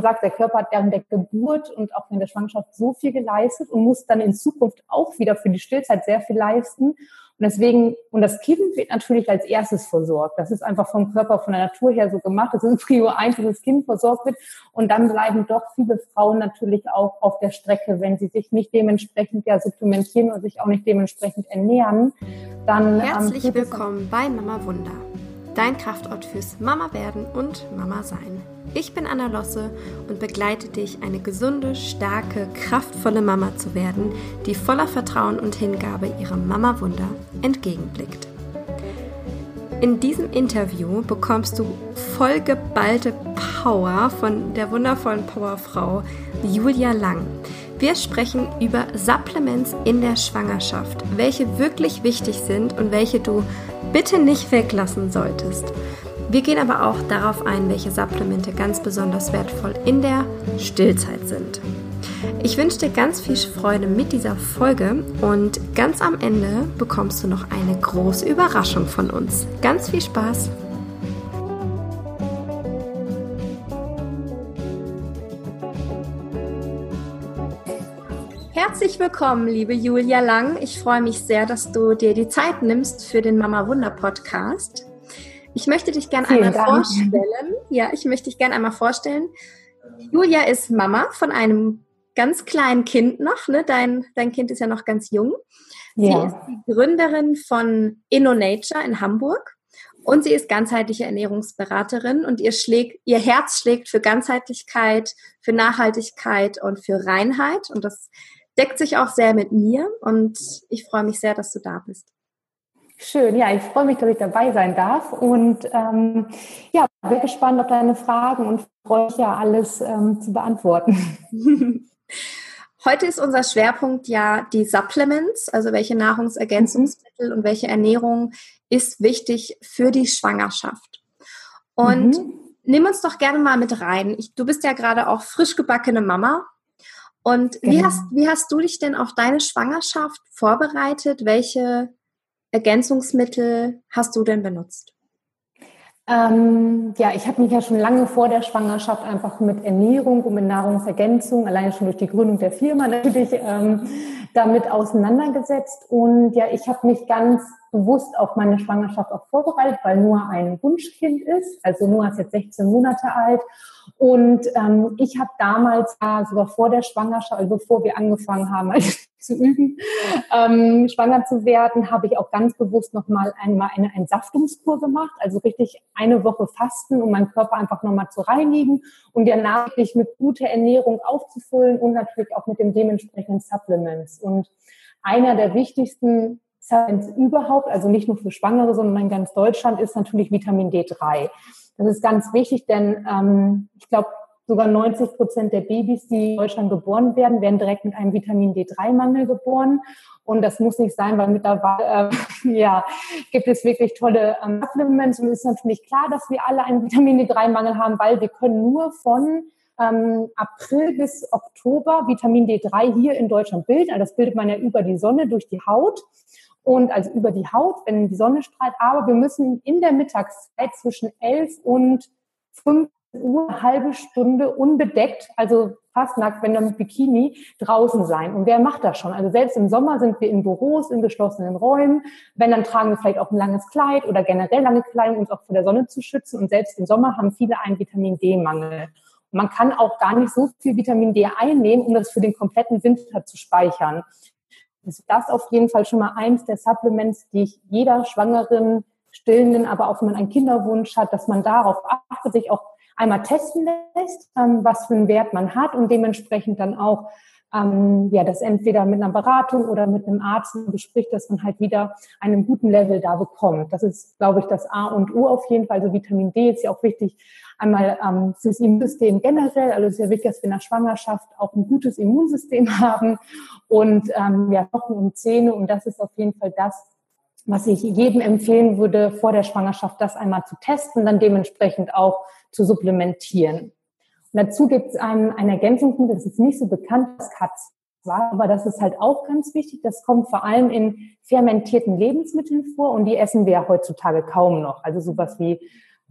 sagt, der Körper hat während der Geburt und auch in der Schwangerschaft so viel geleistet und muss dann in Zukunft auch wieder für die Stillzeit sehr viel leisten. Und deswegen, und das Kind wird natürlich als erstes versorgt. Das ist einfach vom Körper, von der Natur her so gemacht. Das ist Prio 1, dass das Kind versorgt wird. Und dann bleiben doch viele Frauen natürlich auch auf der Strecke, wenn sie sich nicht dementsprechend ja supplementieren und sich auch nicht dementsprechend ernähren. Dann, ähm, Herzlich ähm, willkommen bei Mama Wunder, dein Kraftort fürs Mama werden und Mama sein. Ich bin Anna Losse und begleite dich, eine gesunde, starke, kraftvolle Mama zu werden, die voller Vertrauen und Hingabe ihrem Mama-Wunder entgegenblickt. In diesem Interview bekommst du vollgeballte Power von der wundervollen Powerfrau Julia Lang. Wir sprechen über Supplements in der Schwangerschaft, welche wirklich wichtig sind und welche du bitte nicht weglassen solltest. Wir gehen aber auch darauf ein, welche Supplemente ganz besonders wertvoll in der Stillzeit sind. Ich wünsche dir ganz viel Freude mit dieser Folge und ganz am Ende bekommst du noch eine große Überraschung von uns. Ganz viel Spaß! Herzlich willkommen, liebe Julia Lang. Ich freue mich sehr, dass du dir die Zeit nimmst für den Mama Wunder Podcast. Ich möchte dich gerne einmal Dank. vorstellen. Ja, ich möchte dich gerne einmal vorstellen. Julia ist Mama von einem ganz kleinen Kind noch. Ne? Dein, dein Kind ist ja noch ganz jung. Sie ja. ist die Gründerin von InnoNature in Hamburg und sie ist ganzheitliche Ernährungsberaterin und ihr, schlägt, ihr Herz schlägt für Ganzheitlichkeit, für Nachhaltigkeit und für Reinheit. Und das deckt sich auch sehr mit mir und ich freue mich sehr, dass du da bist. Schön, ja, ich freue mich, dass ich dabei sein darf und ähm, ja, bin gespannt auf deine Fragen und freue mich ja alles ähm, zu beantworten. Heute ist unser Schwerpunkt ja die Supplements, also welche Nahrungsergänzungsmittel mhm. und welche Ernährung ist wichtig für die Schwangerschaft. Und mhm. nimm uns doch gerne mal mit rein. Ich, du bist ja gerade auch frisch gebackene Mama. Und genau. wie, hast, wie hast du dich denn auf deine Schwangerschaft vorbereitet? Welche Ergänzungsmittel hast du denn benutzt? Ähm, ja, ich habe mich ja schon lange vor der Schwangerschaft einfach mit Ernährung und mit Nahrungsergänzung, alleine schon durch die Gründung der Firma natürlich, ähm, damit auseinandergesetzt. Und ja, ich habe mich ganz bewusst auf meine Schwangerschaft auch vorbereitet, weil Noah ein Wunschkind ist. Also Noah ist jetzt 16 Monate alt. Und ähm, ich habe damals, äh, sogar vor der Schwangerschaft, also bevor wir angefangen haben also zu üben, ähm, schwanger zu werden, habe ich auch ganz bewusst nochmal einmal eine Entsaftungskur gemacht. Also richtig eine Woche Fasten, um meinen Körper einfach nochmal zu reinigen und danach wirklich mit guter Ernährung aufzufüllen und natürlich auch mit dem dementsprechenden Supplements. Und einer der wichtigsten Supplements überhaupt, also nicht nur für Schwangere, sondern in ganz Deutschland, ist natürlich Vitamin D3. Das ist ganz wichtig, denn ähm, ich glaube, sogar 90 Prozent der Babys, die in Deutschland geboren werden, werden direkt mit einem Vitamin D3-Mangel geboren. Und das muss nicht sein, weil mittlerweile äh, ja, gibt es wirklich tolle ähm, Supplements. Und es ist natürlich klar, dass wir alle einen Vitamin D3-Mangel haben, weil wir können nur von ähm, April bis Oktober Vitamin D3 hier in Deutschland bilden. Also das bildet man ja über die Sonne durch die Haut und also über die Haut, wenn die Sonne strahlt. Aber wir müssen in der Mittagszeit zwischen 11 und 5 Uhr eine halbe Stunde unbedeckt, also fast nackt, wenn dann mit Bikini, draußen sein. Und wer macht das schon? Also selbst im Sommer sind wir in Büros, in geschlossenen Räumen. Wenn, dann tragen wir vielleicht auch ein langes Kleid oder generell lange Kleidung, um uns auch vor der Sonne zu schützen. Und selbst im Sommer haben viele einen Vitamin D-Mangel. Man kann auch gar nicht so viel Vitamin D einnehmen, um das für den kompletten Winter zu speichern. Ist das auf jeden Fall schon mal eins der Supplements, die ich jeder Schwangeren, Stillenden, aber auch wenn man einen Kinderwunsch hat, dass man darauf achtet, sich auch einmal testen lässt, ähm, was für einen Wert man hat und dementsprechend dann auch ähm, ja, das entweder mit einer Beratung oder mit einem Arzt bespricht, dass man halt wieder einen guten Level da bekommt. Das ist, glaube ich, das A und O auf jeden Fall. Also Vitamin D ist ja auch wichtig, einmal ähm, fürs Immunsystem generell. Also es ist ja wichtig, dass wir nach Schwangerschaft auch ein gutes Immunsystem haben und ähm, ja, Knochen und Zähne. Und das ist auf jeden Fall das, was ich jedem empfehlen würde, vor der Schwangerschaft das einmal zu testen, dann dementsprechend auch zu supplementieren. Dazu gibt es ein, ein Ergänzungsmittel, das ist nicht so bekannt, das Katz war, aber das ist halt auch ganz wichtig. Das kommt vor allem in fermentierten Lebensmitteln vor und die essen wir ja heutzutage kaum noch. Also sowas wie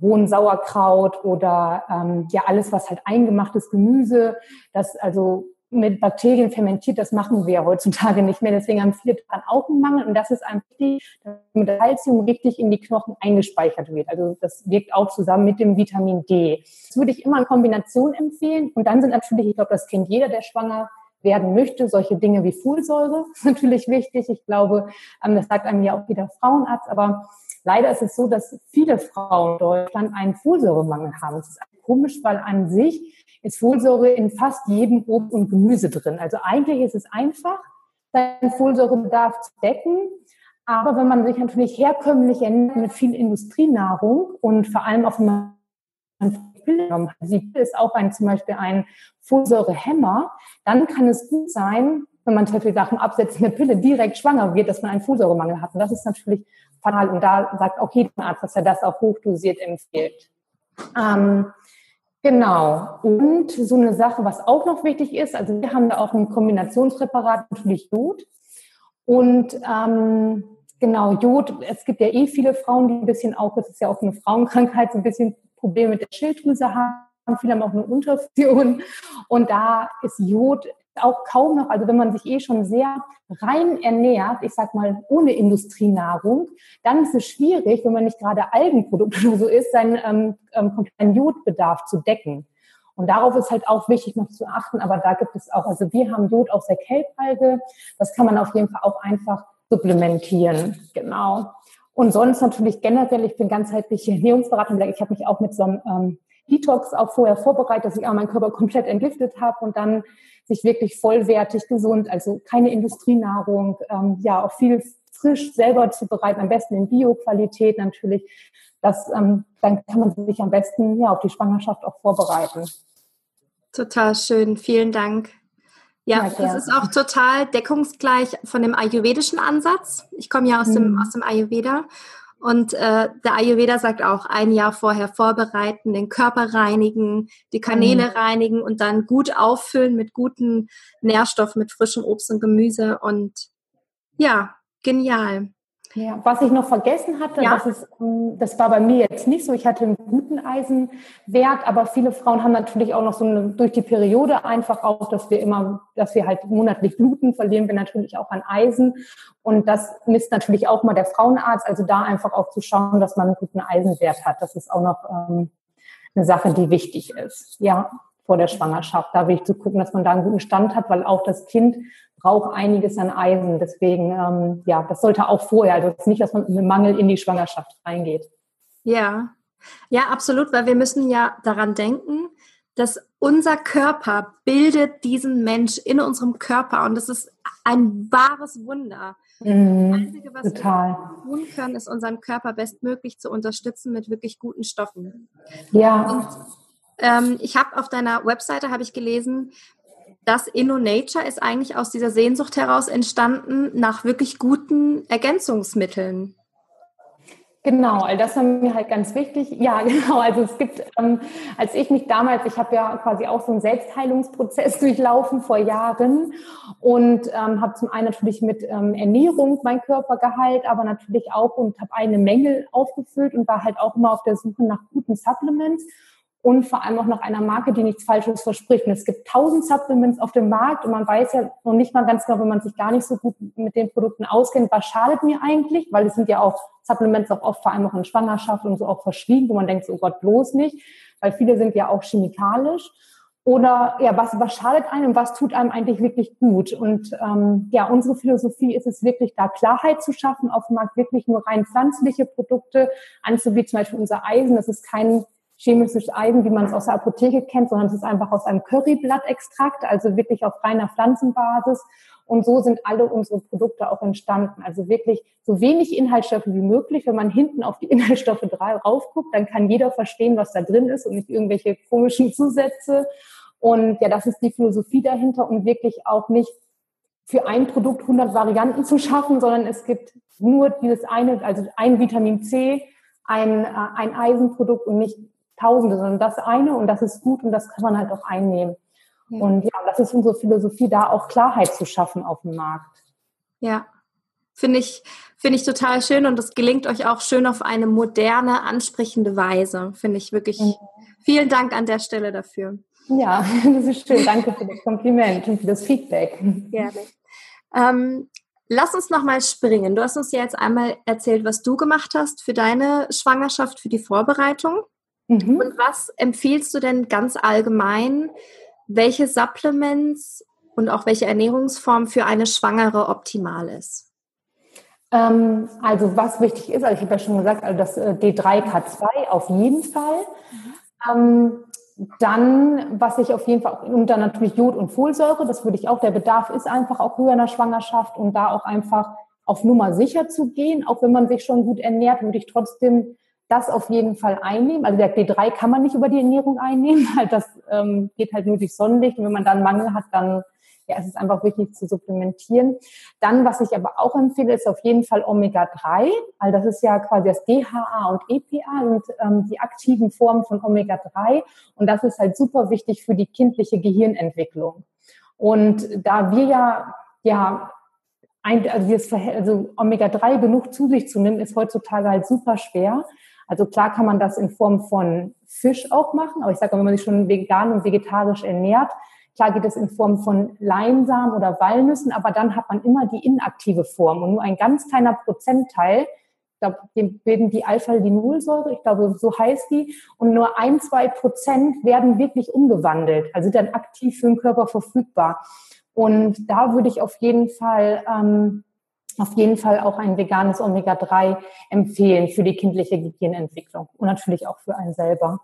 rohen Sauerkraut oder ähm, ja alles, was halt eingemachtes Gemüse, das also mit Bakterien fermentiert, das machen wir heutzutage nicht mehr. Deswegen haben viele daran auch einen Mangel. Und das ist einfach wichtig, dass mit Calcium richtig in die Knochen eingespeichert wird. Also das wirkt auch zusammen mit dem Vitamin D. Das würde ich immer in Kombination empfehlen. Und dann sind natürlich, ich glaube, das kennt jeder, der schwanger werden möchte, solche Dinge wie Folsäure ist natürlich wichtig. Ich glaube, ähm, das sagt einem ja auch wieder Frauenarzt, aber leider ist es so, dass viele Frauen in Deutschland einen Folsäuremangel haben. Das ist komisch, weil an sich ist Folsäure in fast jedem Obst und Gemüse drin. Also eigentlich ist es einfach, seinen Folsäurebedarf zu decken. Aber wenn man sich natürlich herkömmlich ernährt mit viel Industrienahrung und vor allem auch wenn man genommen Pille ist auch ein, zum Beispiel ein Folsäurehemmer, dann kann es gut sein, wenn man zum Beispiel Sachen absetzt, eine Pille direkt schwanger wird, dass man einen Folsäuremangel hat. Und das ist natürlich fatal. Und da sagt auch jeder Arzt, dass er das auch hochdosiert empfiehlt. Ähm, Genau. Und so eine Sache, was auch noch wichtig ist, also wir haben da auch ein Kombinationspräparat, natürlich Jod. Und ähm, genau, Jod, es gibt ja eh viele Frauen, die ein bisschen auch, das ist ja auch eine Frauenkrankheit, so ein bisschen Probleme mit der Schilddrüse haben. Viele haben auch eine Unterfusion. Und da ist Jod auch kaum noch, also wenn man sich eh schon sehr rein ernährt, ich sag mal ohne Industrienahrung, dann ist es schwierig, wenn man nicht gerade Algenprodukt oder so ist, seinen ähm, ähm, kompletten Jodbedarf zu decken. Und darauf ist halt auch wichtig noch zu achten, aber da gibt es auch, also wir haben Jod aus der Kelbalge, das kann man auf jeden Fall auch einfach supplementieren, genau. Und sonst natürlich generell, ich bin ganzheitliche Ernährungsberatung, ich habe mich auch mit so einem ähm, Detox auch vorher vorbereitet, dass ich auch meinen Körper komplett entgiftet habe und dann sich wirklich vollwertig gesund, also keine Industrienahrung, ähm, ja auch viel frisch selber zu bereiten, am besten in Bio-Qualität natürlich. Das, ähm, dann kann man sich am besten ja auf die Schwangerschaft auch vorbereiten. Total schön, vielen Dank. Ja, ja das ist auch total deckungsgleich von dem ayurvedischen Ansatz. Ich komme ja aus, mhm. dem, aus dem Ayurveda und äh, der Ayurveda sagt auch, ein Jahr vorher vorbereiten, den Körper reinigen, die Kanäle mhm. reinigen und dann gut auffüllen mit guten Nährstoffen, mit frischem Obst und Gemüse. Und ja, genial. Ja, was ich noch vergessen hatte, ja. das, ist, ähm, das war bei mir jetzt nicht so. Ich hatte einen guten Eisenwert, aber viele Frauen haben natürlich auch noch so eine, durch die Periode einfach auch, dass wir immer, dass wir halt monatlich bluten, verlieren wir natürlich auch an Eisen. Und das misst natürlich auch mal der Frauenarzt. Also da einfach auch zu schauen, dass man einen guten Eisenwert hat. Das ist auch noch ähm, eine Sache, die wichtig ist. Ja, vor der Schwangerschaft. Da will ich zu gucken, dass man da einen guten Stand hat, weil auch das Kind braucht einiges an Eisen. Deswegen, ähm, ja, das sollte auch vorher, also nicht, dass man mit Mangel in die Schwangerschaft reingeht. Ja, ja, absolut, weil wir müssen ja daran denken, dass unser Körper bildet diesen Mensch in unserem Körper und das ist ein wahres Wunder. Mhm, das Einzige, was total. wir tun können, ist unseren Körper bestmöglich zu unterstützen mit wirklich guten Stoffen. Ja. Und, ähm, ich habe auf deiner Webseite habe ich gelesen, das InnoNature ist eigentlich aus dieser Sehnsucht heraus entstanden nach wirklich guten Ergänzungsmitteln. Genau, all das war mir halt ganz wichtig. Ja, genau. Also es gibt, ähm, als ich mich damals, ich habe ja quasi auch so einen Selbstheilungsprozess durchlaufen vor Jahren und ähm, habe zum einen natürlich mit ähm, Ernährung meinen Körper geheilt, aber natürlich auch und habe eine Mängel aufgefüllt und war halt auch immer auf der Suche nach guten Supplements und vor allem auch nach einer Marke, die nichts Falsches verspricht. Und es gibt tausend Supplements auf dem Markt und man weiß ja noch nicht mal ganz genau, wenn man sich gar nicht so gut mit den Produkten auskennt, was schadet mir eigentlich, weil es sind ja auch Supplements auch oft vor allem auch in Schwangerschaft und so auch verschrieben, wo man denkt, oh Gott, bloß nicht, weil viele sind ja auch chemikalisch. Oder ja, was, was schadet einem, was tut einem eigentlich wirklich gut? Und ähm, ja, unsere Philosophie ist es wirklich, da Klarheit zu schaffen, auf dem Markt wirklich nur rein pflanzliche Produkte anzubieten, zum Beispiel unser Eisen, das ist kein chemisches Eisen, wie man es aus der Apotheke kennt, sondern es ist einfach aus einem Curryblattextrakt, also wirklich auf reiner Pflanzenbasis. Und so sind alle unsere Produkte auch entstanden. Also wirklich so wenig Inhaltsstoffe wie möglich. Wenn man hinten auf die Inhaltsstoffe drauf guckt, dann kann jeder verstehen, was da drin ist und nicht irgendwelche komischen Zusätze. Und ja, das ist die Philosophie dahinter und wirklich auch nicht für ein Produkt 100 Varianten zu schaffen, sondern es gibt nur dieses eine, also ein Vitamin C, ein, äh, ein Eisenprodukt und nicht Tausende, sondern das eine und das ist gut und das kann man halt auch einnehmen. Ja. Und ja, das ist unsere Philosophie, da auch Klarheit zu schaffen auf dem Markt. Ja, Finde ich, finde ich total schön und das gelingt euch auch schön auf eine moderne, ansprechende Weise. Finde ich wirklich. Mhm. Vielen Dank an der Stelle dafür. Ja, das ist schön. Danke für das Kompliment und für das Feedback. Gerne. Ähm, lass uns nochmal springen. Du hast uns ja jetzt einmal erzählt, was du gemacht hast für deine Schwangerschaft, für die Vorbereitung. Mhm. Und was empfiehlst du denn ganz allgemein, welche Supplements und auch welche Ernährungsform für eine Schwangere optimal ist? Ähm, also was wichtig ist, also ich habe ja schon gesagt, also das äh, D3K2 auf jeden Fall. Mhm. Ähm, dann, was ich auf jeden Fall, und dann natürlich Jod und Folsäure, das würde ich auch, der Bedarf ist einfach auch höher in der Schwangerschaft und da auch einfach auf Nummer sicher zu gehen, auch wenn man sich schon gut ernährt, würde ich trotzdem das auf jeden Fall einnehmen. Also der D3 kann man nicht über die Ernährung einnehmen, halt das ähm, geht halt nur durch Sonnenlicht und wenn man dann Mangel hat, dann ja, es ist einfach wichtig zu supplementieren. Dann, was ich aber auch empfehle, ist auf jeden Fall Omega-3. Also das ist ja quasi das DHA und EPA und ähm, die aktiven Formen von Omega-3. Und das ist halt super wichtig für die kindliche Gehirnentwicklung. Und da wir ja, ja, ein, also, also Omega-3 genug zu sich zu nehmen, ist heutzutage halt super schwer. Also klar kann man das in Form von Fisch auch machen, aber ich sage, wenn man sich schon vegan und vegetarisch ernährt, Klar geht es in Form von Leinsamen oder Walnüssen, aber dann hat man immer die inaktive Form und nur ein ganz kleiner Prozentteil, den bilden die Alpha-Linolsäure, ich glaube, so heißt die, und nur ein, zwei Prozent werden wirklich umgewandelt, also dann aktiv für den Körper verfügbar. Und da würde ich auf jeden Fall ähm, auf jeden Fall auch ein veganes Omega-3 empfehlen für die kindliche Gehirnentwicklung und natürlich auch für einen selber.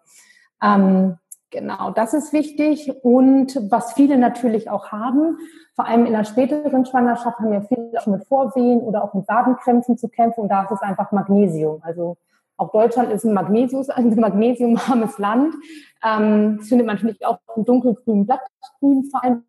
Ähm, Genau, das ist wichtig. Und was viele natürlich auch haben, vor allem in der späteren Schwangerschaft haben ja viele auch mit Vorwehen oder auch mit Wadenkrämpfen zu kämpfen. Und da ist es einfach Magnesium. Also auch Deutschland ist ein, Magnesius, ein magnesiumarmes Land. Ähm, das findet man natürlich auch im dunkelgrünen Blattgrün vor allem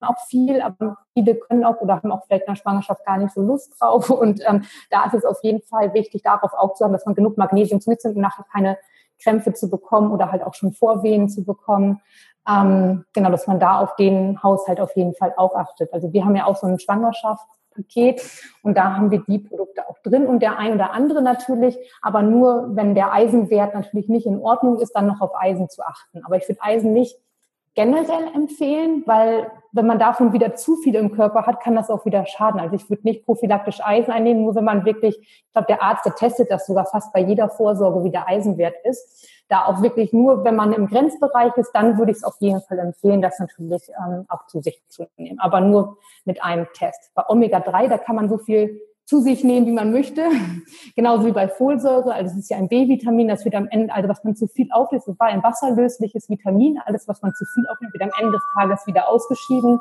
auch viel, aber viele können auch oder haben auch vielleicht in der Schwangerschaft gar nicht so Lust drauf. Und ähm, da ist es auf jeden Fall wichtig, darauf aufzuhaben, dass man genug Magnesium zu sich und nachher keine Krämpfe zu bekommen oder halt auch schon Vorwehen zu bekommen. Ähm, genau, dass man da auf den Haushalt auf jeden Fall auch achtet. Also wir haben ja auch so ein Schwangerschaftspaket und da haben wir die Produkte auch drin und der ein oder andere natürlich, aber nur wenn der Eisenwert natürlich nicht in Ordnung ist, dann noch auf Eisen zu achten. Aber ich würde Eisen nicht generell empfehlen, weil wenn man davon wieder zu viel im Körper hat, kann das auch wieder schaden. Also ich würde nicht prophylaktisch Eisen einnehmen, nur wenn man wirklich, ich glaube, der Arzt, der testet das sogar fast bei jeder Vorsorge, wie der Eisenwert ist. Da auch wirklich nur, wenn man im Grenzbereich ist, dann würde ich es auf jeden Fall empfehlen, das natürlich ähm, auch zu sich zu nehmen. Aber nur mit einem Test. Bei Omega-3, da kann man so viel zu sich nehmen, wie man möchte. Genauso wie bei Folsäure. Also es ist ja ein B-Vitamin, das wird am Ende, also was man zu viel aufnimmt, das war ein wasserlösliches Vitamin. Alles, was man zu viel aufnimmt, wird am Ende des Tages wieder ausgeschieden.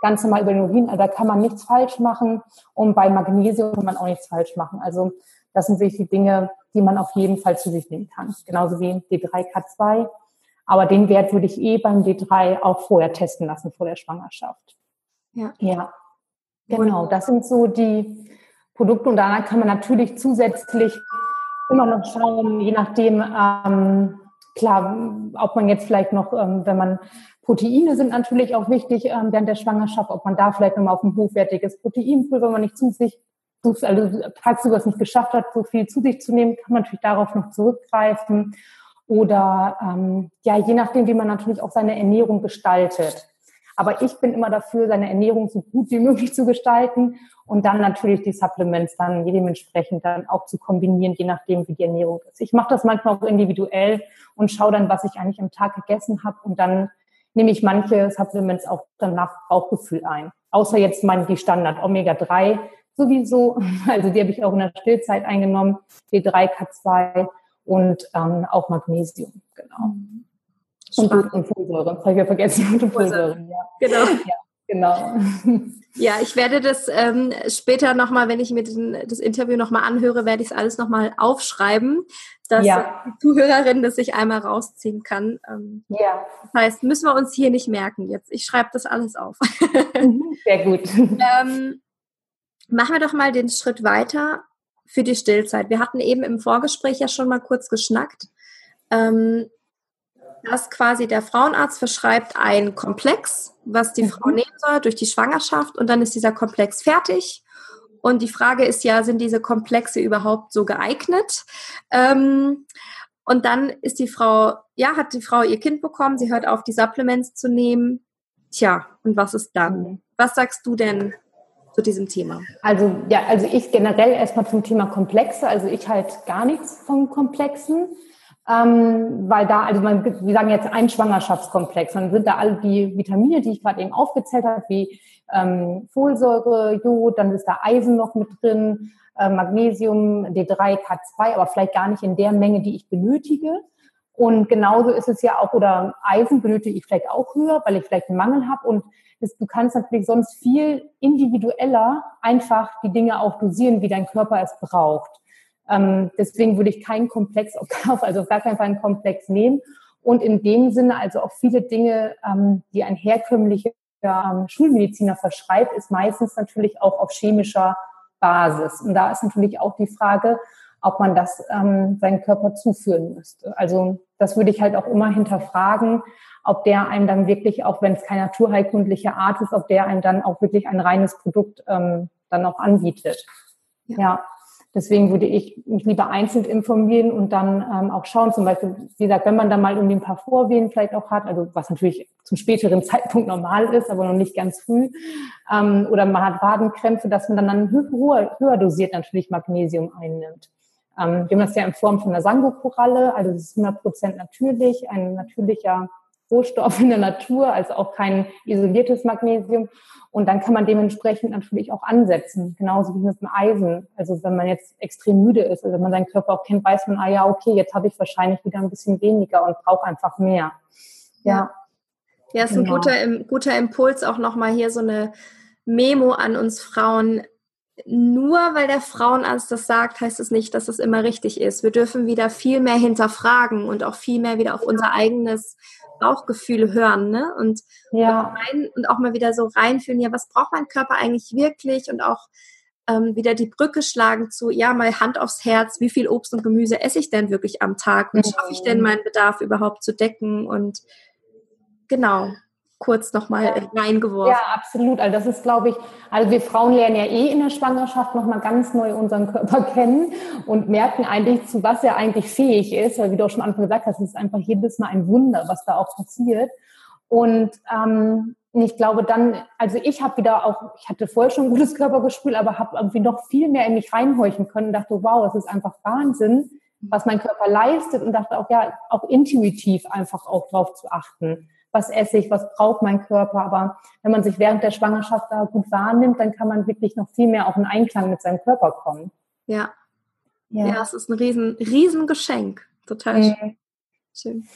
Ganz normal über den Urin. Also da kann man nichts falsch machen. Und bei Magnesium kann man auch nichts falsch machen. Also das sind wirklich die Dinge, die man auf jeden Fall zu sich nehmen kann. Genauso wie D3K2. Aber den Wert würde ich eh beim D3 auch vorher testen lassen, vor der Schwangerschaft. Ja. Ja. Genau, das sind so die, Produkte und danach kann man natürlich zusätzlich immer noch schauen, je nachdem, ähm, klar, ob man jetzt vielleicht noch, ähm, wenn man Proteine sind natürlich auch wichtig ähm, während der Schwangerschaft, ob man da vielleicht nochmal auf ein hochwertiges Proteinpulver, wenn man nicht zu sich, also tagsüber es nicht geschafft hat, so viel zu sich zu nehmen, kann man natürlich darauf noch zurückgreifen. Oder ähm, ja, je nachdem, wie man natürlich auch seine Ernährung gestaltet. Aber ich bin immer dafür, seine Ernährung so gut wie möglich zu gestalten und dann natürlich die Supplements dann dementsprechend dann auch zu kombinieren, je nachdem, wie die Ernährung ist. Ich mache das manchmal auch individuell und schaue dann, was ich eigentlich am Tag gegessen habe und dann nehme ich manche Supplements auch dann nach Bauchgefühl ein. Außer jetzt meine die Standard Omega-3 sowieso, also die habe ich auch in der Stillzeit eingenommen, D3, K2 und ähm, auch Magnesium, genau. Und. Das habe ich ja vergessen. Folsäure. Ja. Genau. Ja, genau. Ja, ich werde das ähm, später nochmal, wenn ich mir den, das Interview nochmal anhöre, werde ich es alles nochmal aufschreiben, dass ja. die Zuhörerin das sich einmal rausziehen kann. Ähm, ja. Das heißt, müssen wir uns hier nicht merken jetzt. Ich schreibe das alles auf. Mhm, sehr gut. Ähm, machen wir doch mal den Schritt weiter für die Stillzeit. Wir hatten eben im Vorgespräch ja schon mal kurz geschnackt. Ähm, dass quasi der Frauenarzt verschreibt einen Komplex, was die mhm. Frau nehmen soll durch die Schwangerschaft und dann ist dieser Komplex fertig Und die Frage ist ja, sind diese Komplexe überhaupt so geeignet? Ähm, und dann ist die Frau, ja, hat die Frau ihr Kind bekommen, sie hört auf, die Supplements zu nehmen. Tja, und was ist dann? Was sagst du denn zu diesem Thema? Also, ja, also ich generell erstmal zum Thema Komplexe. Also ich halt gar nichts von Komplexen. Ähm, weil da, also man, wir sagen jetzt ein Schwangerschaftskomplex, dann sind da alle die Vitamine, die ich gerade eben aufgezählt habe, wie ähm, Folsäure, Jod, dann ist da Eisen noch mit drin, äh, Magnesium, D3, K2, aber vielleicht gar nicht in der Menge, die ich benötige. Und genauso ist es ja auch, oder Eisen benötige ich vielleicht auch höher, weil ich vielleicht einen Mangel habe. Und das, du kannst natürlich sonst viel individueller einfach die Dinge auch dosieren, wie dein Körper es braucht. Ähm, deswegen würde ich keinen Komplex auf, also auf gar keinen Fall einen Komplex nehmen. Und in dem Sinne also auch viele Dinge, ähm, die ein herkömmlicher ähm, Schulmediziner verschreibt, ist meistens natürlich auch auf chemischer Basis. Und da ist natürlich auch die Frage, ob man das ähm, seinen Körper zuführen müsste. Also das würde ich halt auch immer hinterfragen, ob der einem dann wirklich, auch wenn es keine naturheilkundliche Art ist, ob der einem dann auch wirklich ein reines Produkt ähm, dann auch anbietet. Ja. ja. Deswegen würde ich mich lieber einzeln informieren und dann ähm, auch schauen, zum Beispiel, wie gesagt, wenn man dann mal irgendwie ein paar Vorwehen vielleicht auch hat, also was natürlich zum späteren Zeitpunkt normal ist, aber noch nicht ganz früh, ähm, oder man hat Wadenkrämpfe, dass man dann, dann höher, höher dosiert natürlich Magnesium einnimmt. Ähm, wir haben das ja in Form von einer Sango-Koralle, also es ist 100 Prozent natürlich, ein natürlicher Rohstoff in der Natur, also auch kein isoliertes Magnesium. Und dann kann man dementsprechend natürlich auch ansetzen, genauso wie mit dem Eisen. Also wenn man jetzt extrem müde ist, also wenn man seinen Körper auch kennt, weiß man, ah ja, okay, jetzt habe ich wahrscheinlich wieder ein bisschen weniger und brauche einfach mehr. Ja. Ja, ist genau. ein guter, guter Impuls, auch nochmal hier so eine Memo an uns Frauen. Nur weil der Frauenarzt das sagt, heißt es nicht, dass es immer richtig ist. Wir dürfen wieder viel mehr hinterfragen und auch viel mehr wieder auf unser eigenes Bauchgefühl hören, ne? Und, ja. rein, und auch mal wieder so reinfühlen, ja, was braucht mein Körper eigentlich wirklich? Und auch ähm, wieder die Brücke schlagen zu, ja, mal Hand aufs Herz, wie viel Obst und Gemüse esse ich denn wirklich am Tag? Und schaffe ich denn mhm. meinen Bedarf überhaupt zu decken? Und genau kurz nochmal ja. reingeworfen. Ja, absolut. Also das ist, glaube ich, also wir Frauen lernen ja eh in der Schwangerschaft nochmal ganz neu unseren Körper kennen und merken eigentlich, zu was er eigentlich fähig ist. Weil wie du auch schon am Anfang gesagt hast, es ist einfach jedes Mal ein Wunder, was da auch passiert. Und ähm, ich glaube dann, also ich habe wieder auch, ich hatte vorher schon ein gutes Körpergespür, aber habe irgendwie noch viel mehr in mich reinhorchen können und dachte, wow, es ist einfach Wahnsinn, was mein Körper leistet und dachte auch, ja, auch intuitiv einfach auch drauf zu achten was esse ich, was braucht mein Körper. Aber wenn man sich während der Schwangerschaft da gut wahrnimmt, dann kann man wirklich noch viel mehr auch in Einklang mit seinem Körper kommen. Ja. Ja, ja es ist ein riesen, riesen Geschenk. Total mhm. schön.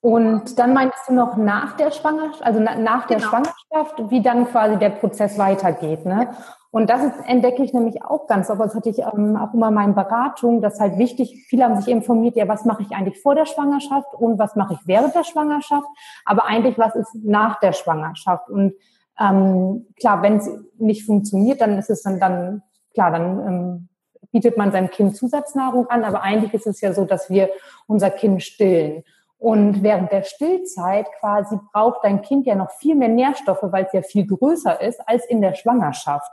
Und dann meinst du noch nach der Schwangerschaft, also nach der genau. Schwangerschaft, wie dann quasi der Prozess weitergeht, ne? Und das ist, entdecke ich nämlich auch ganz oft, das hatte ich ähm, auch immer in meinen Beratungen, dass halt wichtig, viele haben sich informiert, ja, was mache ich eigentlich vor der Schwangerschaft und was mache ich während der Schwangerschaft, aber eigentlich, was ist nach der Schwangerschaft? Und ähm, klar, wenn es nicht funktioniert, dann ist es dann, dann klar, dann ähm, bietet man seinem Kind Zusatznahrung an, aber eigentlich ist es ja so, dass wir unser Kind stillen. Und während der Stillzeit quasi braucht dein Kind ja noch viel mehr Nährstoffe, weil es ja viel größer ist als in der Schwangerschaft.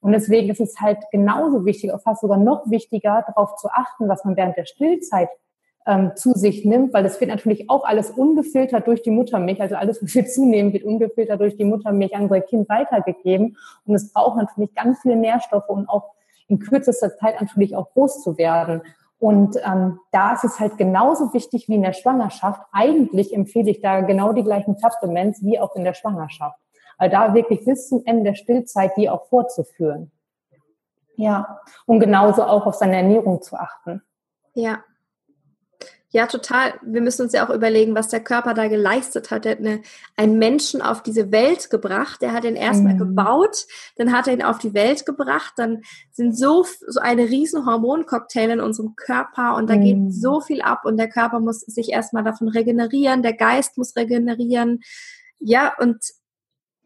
Und deswegen ist es halt genauso wichtig, fast sogar noch wichtiger, darauf zu achten, was man während der Stillzeit ähm, zu sich nimmt, weil das wird natürlich auch alles ungefiltert durch die Muttermilch, also alles, was wir zunehmen, wird ungefiltert durch die Muttermilch an unser Kind weitergegeben. Und es braucht natürlich ganz viele Nährstoffe und auch in kürzester Zeit natürlich auch groß zu werden. Und ähm, da ist es halt genauso wichtig wie in der Schwangerschaft. Eigentlich empfehle ich da genau die gleichen Supplements wie auch in der Schwangerschaft. Also da wirklich bis zum Ende der Stillzeit die auch vorzuführen. Ja, und genauso auch auf seine Ernährung zu achten. Ja, ja, total. Wir müssen uns ja auch überlegen, was der Körper da geleistet hat. Er hat eine, einen Menschen auf diese Welt gebracht. Der hat ihn erstmal mhm. gebaut, dann hat er ihn auf die Welt gebracht. Dann sind so, so eine riesen Hormoncocktail in unserem Körper und da mhm. geht so viel ab und der Körper muss sich erstmal davon regenerieren. Der Geist muss regenerieren. Ja, und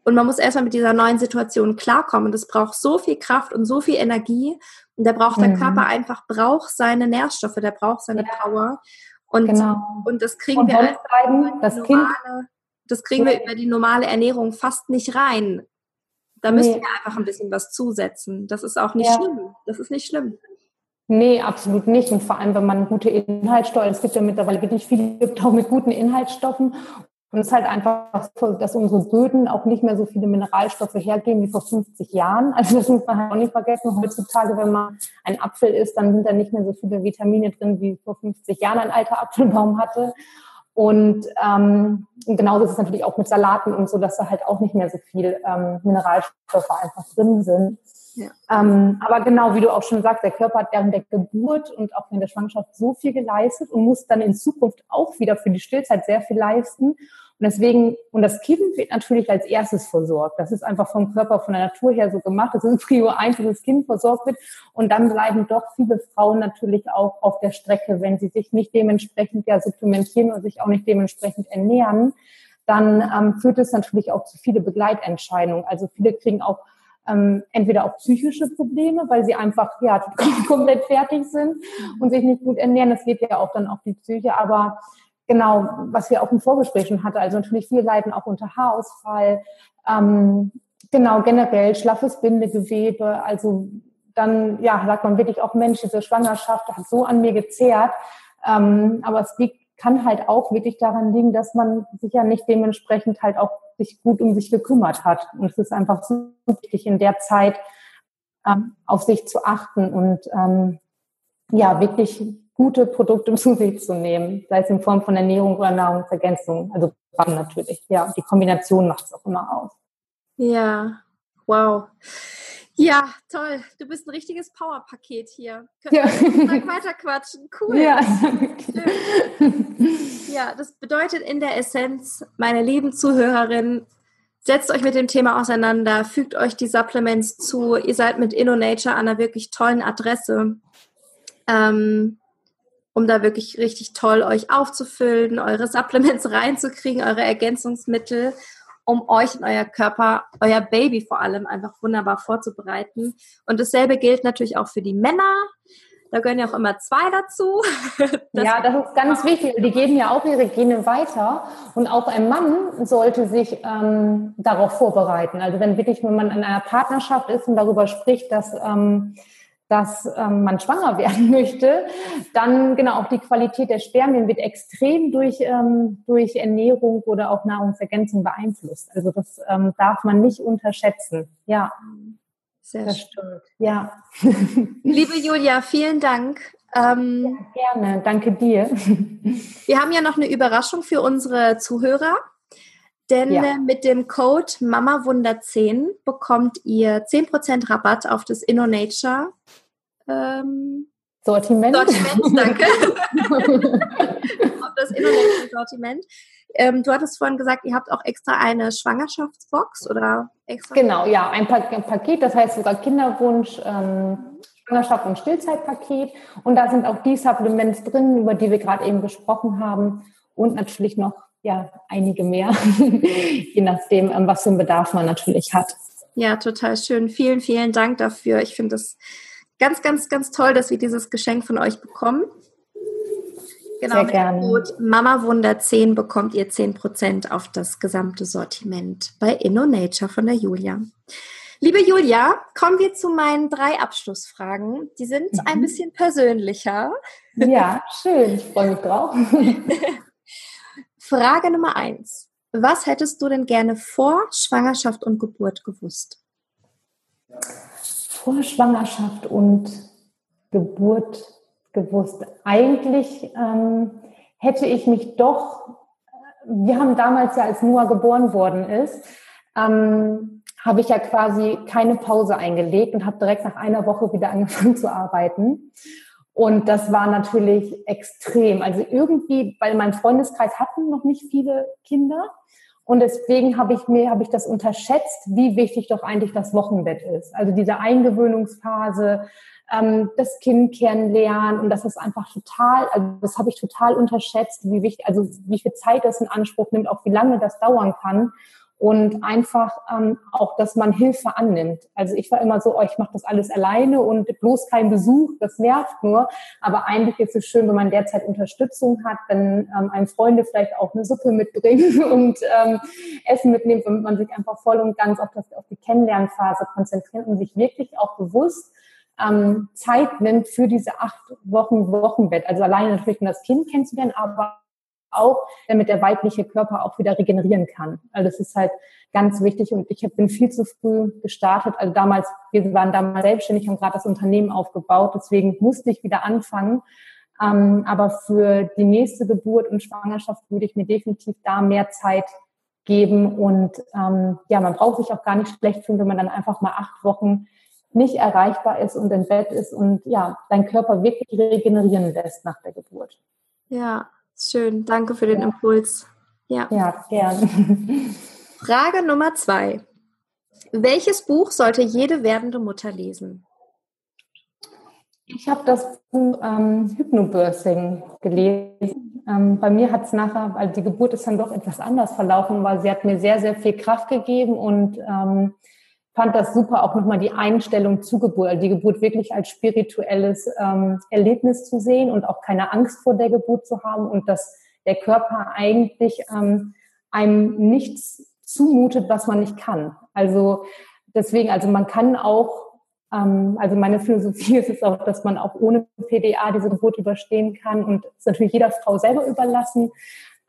und man muss erstmal mit dieser neuen Situation klarkommen. Es braucht so viel Kraft und so viel Energie. Und da braucht der mhm. Körper einfach, braucht seine Nährstoffe, der braucht seine ja. Power. Und, genau. und das kriegen und wir bleiben, das normale, das kriegen wir über die normale Ernährung fast nicht rein. Da nee. ihr einfach ein bisschen was zusetzen. Das ist auch nicht ja. schlimm. Das ist nicht schlimm. Nee, absolut nicht. Und vor allem, wenn man gute Inhaltsstoffe, es gibt ja mittlerweile wirklich viele auch mit guten Inhaltsstoffen. Und es ist halt einfach so, dass unsere Böden auch nicht mehr so viele Mineralstoffe hergeben wie vor 50 Jahren. Also das muss man halt auch nicht vergessen. Heutzutage, wenn man ein Apfel isst, dann sind da nicht mehr so viele Vitamine drin, wie vor 50 Jahren ein alter Apfelbaum hatte. Und ähm, genauso ist es natürlich auch mit Salaten und so, dass da halt auch nicht mehr so viel ähm, Mineralstoffe einfach drin sind. Ja. Ähm, aber genau, wie du auch schon sagst, der Körper hat während der Geburt und auch in der Schwangerschaft so viel geleistet und muss dann in Zukunft auch wieder für die Stillzeit sehr viel leisten. Und deswegen, und das Kind wird natürlich als erstes versorgt. Das ist einfach vom Körper, von der Natur her so gemacht. Das ist Prio 1, dass das Kind versorgt wird. Und dann bleiben doch viele Frauen natürlich auch auf der Strecke, wenn sie sich nicht dementsprechend ja supplementieren und sich auch nicht dementsprechend ernähren. Dann ähm, führt es natürlich auch zu viele Begleitentscheidungen. Also viele kriegen auch ähm, entweder auch psychische Probleme, weil sie einfach ja komplett fertig sind und sich nicht gut ernähren. Das geht ja auch dann auf die Psyche, aber genau, was wir auch im Vorgespräch schon hatten, also natürlich viele leiden auch unter Haarausfall, ähm, genau, generell schlaffes Bindegewebe, also dann, ja, sagt man wirklich auch, Mensch, diese Schwangerschaft hat so an mir gezehrt, ähm, aber es liegt, kann halt auch wirklich daran liegen, dass man sich ja nicht dementsprechend halt auch sich gut um sich gekümmert hat. Und es ist einfach so wichtig, in der Zeit ähm, auf sich zu achten und ähm, ja, wirklich gute Produkte zu sich zu nehmen, sei es in Form von Ernährung oder Nahrungsergänzung. Also natürlich, ja. Die Kombination macht es auch immer aus. Ja, wow. Ja, toll. Du bist ein richtiges Powerpaket hier. Können ja. wir weiter quatschen? Cool. Ja, ja, das bedeutet in der Essenz, meine lieben Zuhörerinnen, setzt euch mit dem Thema auseinander, fügt euch die Supplements zu. Ihr seid mit InnoNature an einer wirklich tollen Adresse. Ähm, um da wirklich richtig toll euch aufzufüllen, eure Supplements reinzukriegen, eure Ergänzungsmittel, um euch und euer Körper, euer Baby vor allem einfach wunderbar vorzubereiten. Und dasselbe gilt natürlich auch für die Männer. Da gehören ja auch immer zwei dazu. Das ja, das ist ganz wichtig. Die geben ja auch ihre Gene weiter. Und auch ein Mann sollte sich ähm, darauf vorbereiten. Also wenn wirklich, wenn man in einer Partnerschaft ist und darüber spricht, dass ähm, dass ähm, man schwanger werden möchte, dann genau auch die Qualität der Spermien wird extrem durch, ähm, durch Ernährung oder auch Nahrungsergänzung beeinflusst. Also das ähm, darf man nicht unterschätzen. Ja. Sehr das stimmt. Ja. Liebe Julia, vielen Dank. Ähm, ja, gerne, danke dir. Wir haben ja noch eine Überraschung für unsere Zuhörer. Denn ja. Äh, mit dem Code MAMAWunder10 bekommt ihr 10% Rabatt auf das InnoNature ähm, Sortiment. Sortiment, danke. auf das InnoNature Sortiment. Ähm, du hattest vorhin gesagt, ihr habt auch extra eine Schwangerschaftsbox oder extra? Genau, ja, ein, pa ein Paket, das heißt sogar Kinderwunsch, ähm, Schwangerschaft und Stillzeitpaket. Und da sind auch die Supplements drin, über die wir gerade eben gesprochen haben. Und natürlich noch ja, einige mehr, je nachdem, ähm, was für einen Bedarf man natürlich hat. Ja, total schön. Vielen, vielen Dank dafür. Ich finde es ganz, ganz, ganz toll, dass wir dieses Geschenk von euch bekommen. Genau, Sehr mit gerne. dem Code Mama Wunder 10 bekommt ihr 10% auf das gesamte Sortiment bei InnoNature von der Julia. Liebe Julia, kommen wir zu meinen drei Abschlussfragen. Die sind mhm. ein bisschen persönlicher. Ja, schön. Ich freue mich drauf. Frage Nummer eins. Was hättest du denn gerne vor Schwangerschaft und Geburt gewusst? Vor Schwangerschaft und Geburt gewusst. Eigentlich ähm, hätte ich mich doch, wir haben damals ja, als Noah geboren worden ist, ähm, habe ich ja quasi keine Pause eingelegt und habe direkt nach einer Woche wieder angefangen zu arbeiten. Und das war natürlich extrem. Also irgendwie, weil mein Freundeskreis hatten noch nicht viele Kinder. Und deswegen habe ich mir, habe ich das unterschätzt, wie wichtig doch eigentlich das Wochenbett ist. Also diese Eingewöhnungsphase, ähm, das Kind kennenlernen und das ist einfach total, also das habe ich total unterschätzt, wie wichtig, also wie viel Zeit das in Anspruch nimmt, auch wie lange das dauern kann. Und einfach ähm, auch, dass man Hilfe annimmt. Also ich war immer so, oh, ich mache das alles alleine und bloß kein Besuch, das nervt nur. Aber eigentlich ist es schön, wenn man derzeit Unterstützung hat, wenn ähm, einem Freunde vielleicht auch eine Suppe mitbringen und ähm, Essen mitnehmen, damit man sich einfach voll und ganz auf, das, auf die Kennenlernphase konzentriert und sich wirklich auch bewusst ähm, Zeit nimmt für diese acht Wochen Wochenbett. Also alleine natürlich, um das Kind kennenzulernen, aber auch, damit der weibliche Körper auch wieder regenerieren kann. Also das ist halt ganz wichtig und ich bin viel zu früh gestartet. Also damals, wir waren damals selbstständig, haben gerade das Unternehmen aufgebaut, deswegen musste ich wieder anfangen. Ähm, aber für die nächste Geburt und Schwangerschaft würde ich mir definitiv da mehr Zeit geben und ähm, ja, man braucht sich auch gar nicht schlecht fühlen, wenn man dann einfach mal acht Wochen nicht erreichbar ist und im Bett ist und ja, dein Körper wirklich regenerieren lässt nach der Geburt. Ja, Schön, danke für den ja. Impuls. Ja, ja gern. Frage Nummer zwei. Welches Buch sollte jede werdende Mutter lesen? Ich habe das Buch ähm, Hypnobirthing gelesen. Ähm, bei mir hat es nachher, also die Geburt ist dann doch etwas anders verlaufen, weil sie hat mir sehr, sehr viel Kraft gegeben und ähm, fand das super, auch nochmal die Einstellung zur Geburt, also die Geburt wirklich als spirituelles ähm, Erlebnis zu sehen und auch keine Angst vor der Geburt zu haben und dass der Körper eigentlich ähm, einem nichts zumutet, was man nicht kann. Also deswegen, also man kann auch, ähm, also meine Philosophie ist es auch, dass man auch ohne PDA diese Geburt überstehen kann und ist natürlich jeder Frau selber überlassen,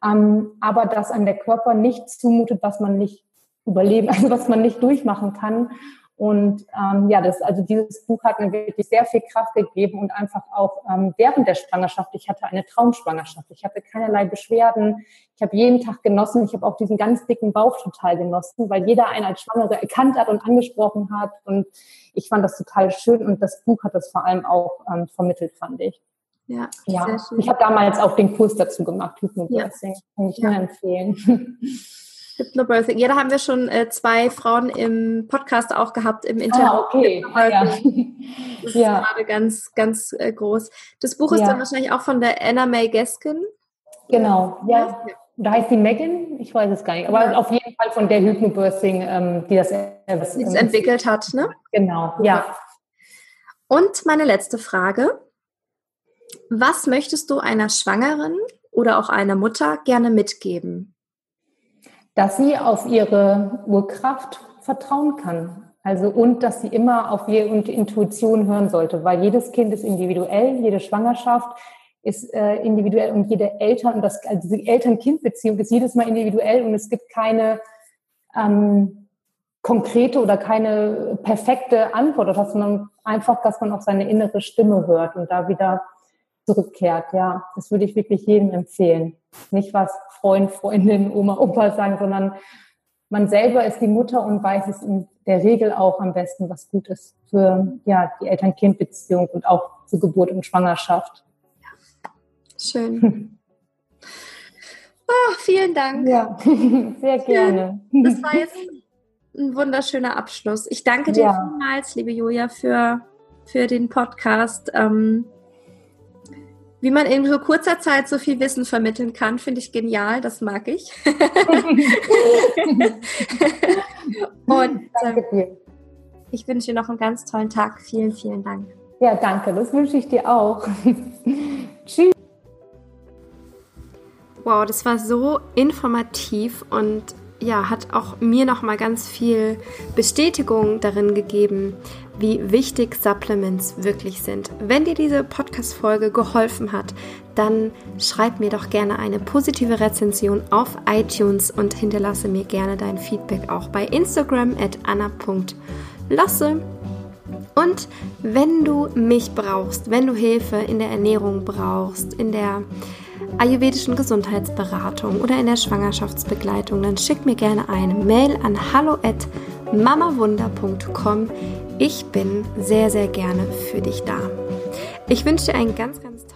ähm, aber dass an der Körper nichts zumutet, was man nicht überleben, also was man nicht durchmachen kann. Und ähm, ja, das, also dieses Buch hat mir wirklich sehr viel Kraft gegeben und einfach auch ähm, während der Schwangerschaft. Ich hatte eine Traumschwangerschaft. Ich hatte keinerlei Beschwerden. Ich habe jeden Tag genossen. Ich habe auch diesen ganz dicken Bauch total genossen, weil jeder einen als Schwangere erkannt hat und angesprochen hat. Und ich fand das total schön und das Buch hat das vor allem auch ähm, vermittelt, fand ich. Ja, ja. ich habe damals auch den Kurs dazu gemacht, Hypnobirthing. Ja. Kann ich ja. nur empfehlen. Hypnobirthing. Ja, da haben wir schon äh, zwei Frauen im Podcast auch gehabt, im Interview. Ah, okay. Ja. Das ist ja. gerade ganz, ganz äh, groß. Das Buch ist ja. dann wahrscheinlich auch von der Anna May Gaskin. Genau, ja. Da heißt die Megan, ich weiß es gar nicht, aber auf jeden Fall von der Hypnobirthing, ähm, die das, äh, das ähm, entwickelt hat, ne? Genau, ja. Und meine letzte Frage. Was möchtest du einer Schwangeren oder auch einer Mutter gerne mitgeben? Dass sie auf ihre Urkraft vertrauen kann. Also und dass sie immer auf ihre Intuition hören sollte, weil jedes Kind ist individuell, jede Schwangerschaft ist äh, individuell und jede Eltern und das also diese Eltern-Kind-Beziehung ist jedes Mal individuell und es gibt keine ähm, konkrete oder keine perfekte Antwort, sondern einfach, dass man auf seine innere Stimme hört und da wieder zurückkehrt. Ja, das würde ich wirklich jedem empfehlen. Nicht was Freund, Freundin, Oma, Opa sagen, sondern man selber ist die Mutter und weiß es in der Regel auch am besten, was gut ist für ja, die Eltern-Kind-Beziehung und auch für Geburt und Schwangerschaft. Schön. Oh, vielen Dank. Ja, sehr gerne. Das war jetzt ein wunderschöner Abschluss. Ich danke dir ja. vielmals, liebe Julia, für, für den Podcast. Ähm, wie man in so kurzer Zeit so viel Wissen vermitteln kann, finde ich genial. Das mag ich. Und äh, ich wünsche dir noch einen ganz tollen Tag. Vielen, vielen Dank. Ja, danke. Das wünsche ich dir auch. Tschüss. Wow, das war so informativ und ja, hat auch mir noch mal ganz viel Bestätigung darin gegeben, wie wichtig Supplements wirklich sind. Wenn dir diese Podcast Folge geholfen hat, dann schreib mir doch gerne eine positive Rezension auf iTunes und hinterlasse mir gerne dein Feedback auch bei Instagram at anna.losse. Und wenn du mich brauchst, wenn du Hilfe in der Ernährung brauchst, in der ayurvedischen Gesundheitsberatung oder in der Schwangerschaftsbegleitung, dann schick mir gerne eine Mail an hallo@mamawunder.com. Ich bin sehr sehr gerne für dich da. Ich wünsche dir einen ganz ganz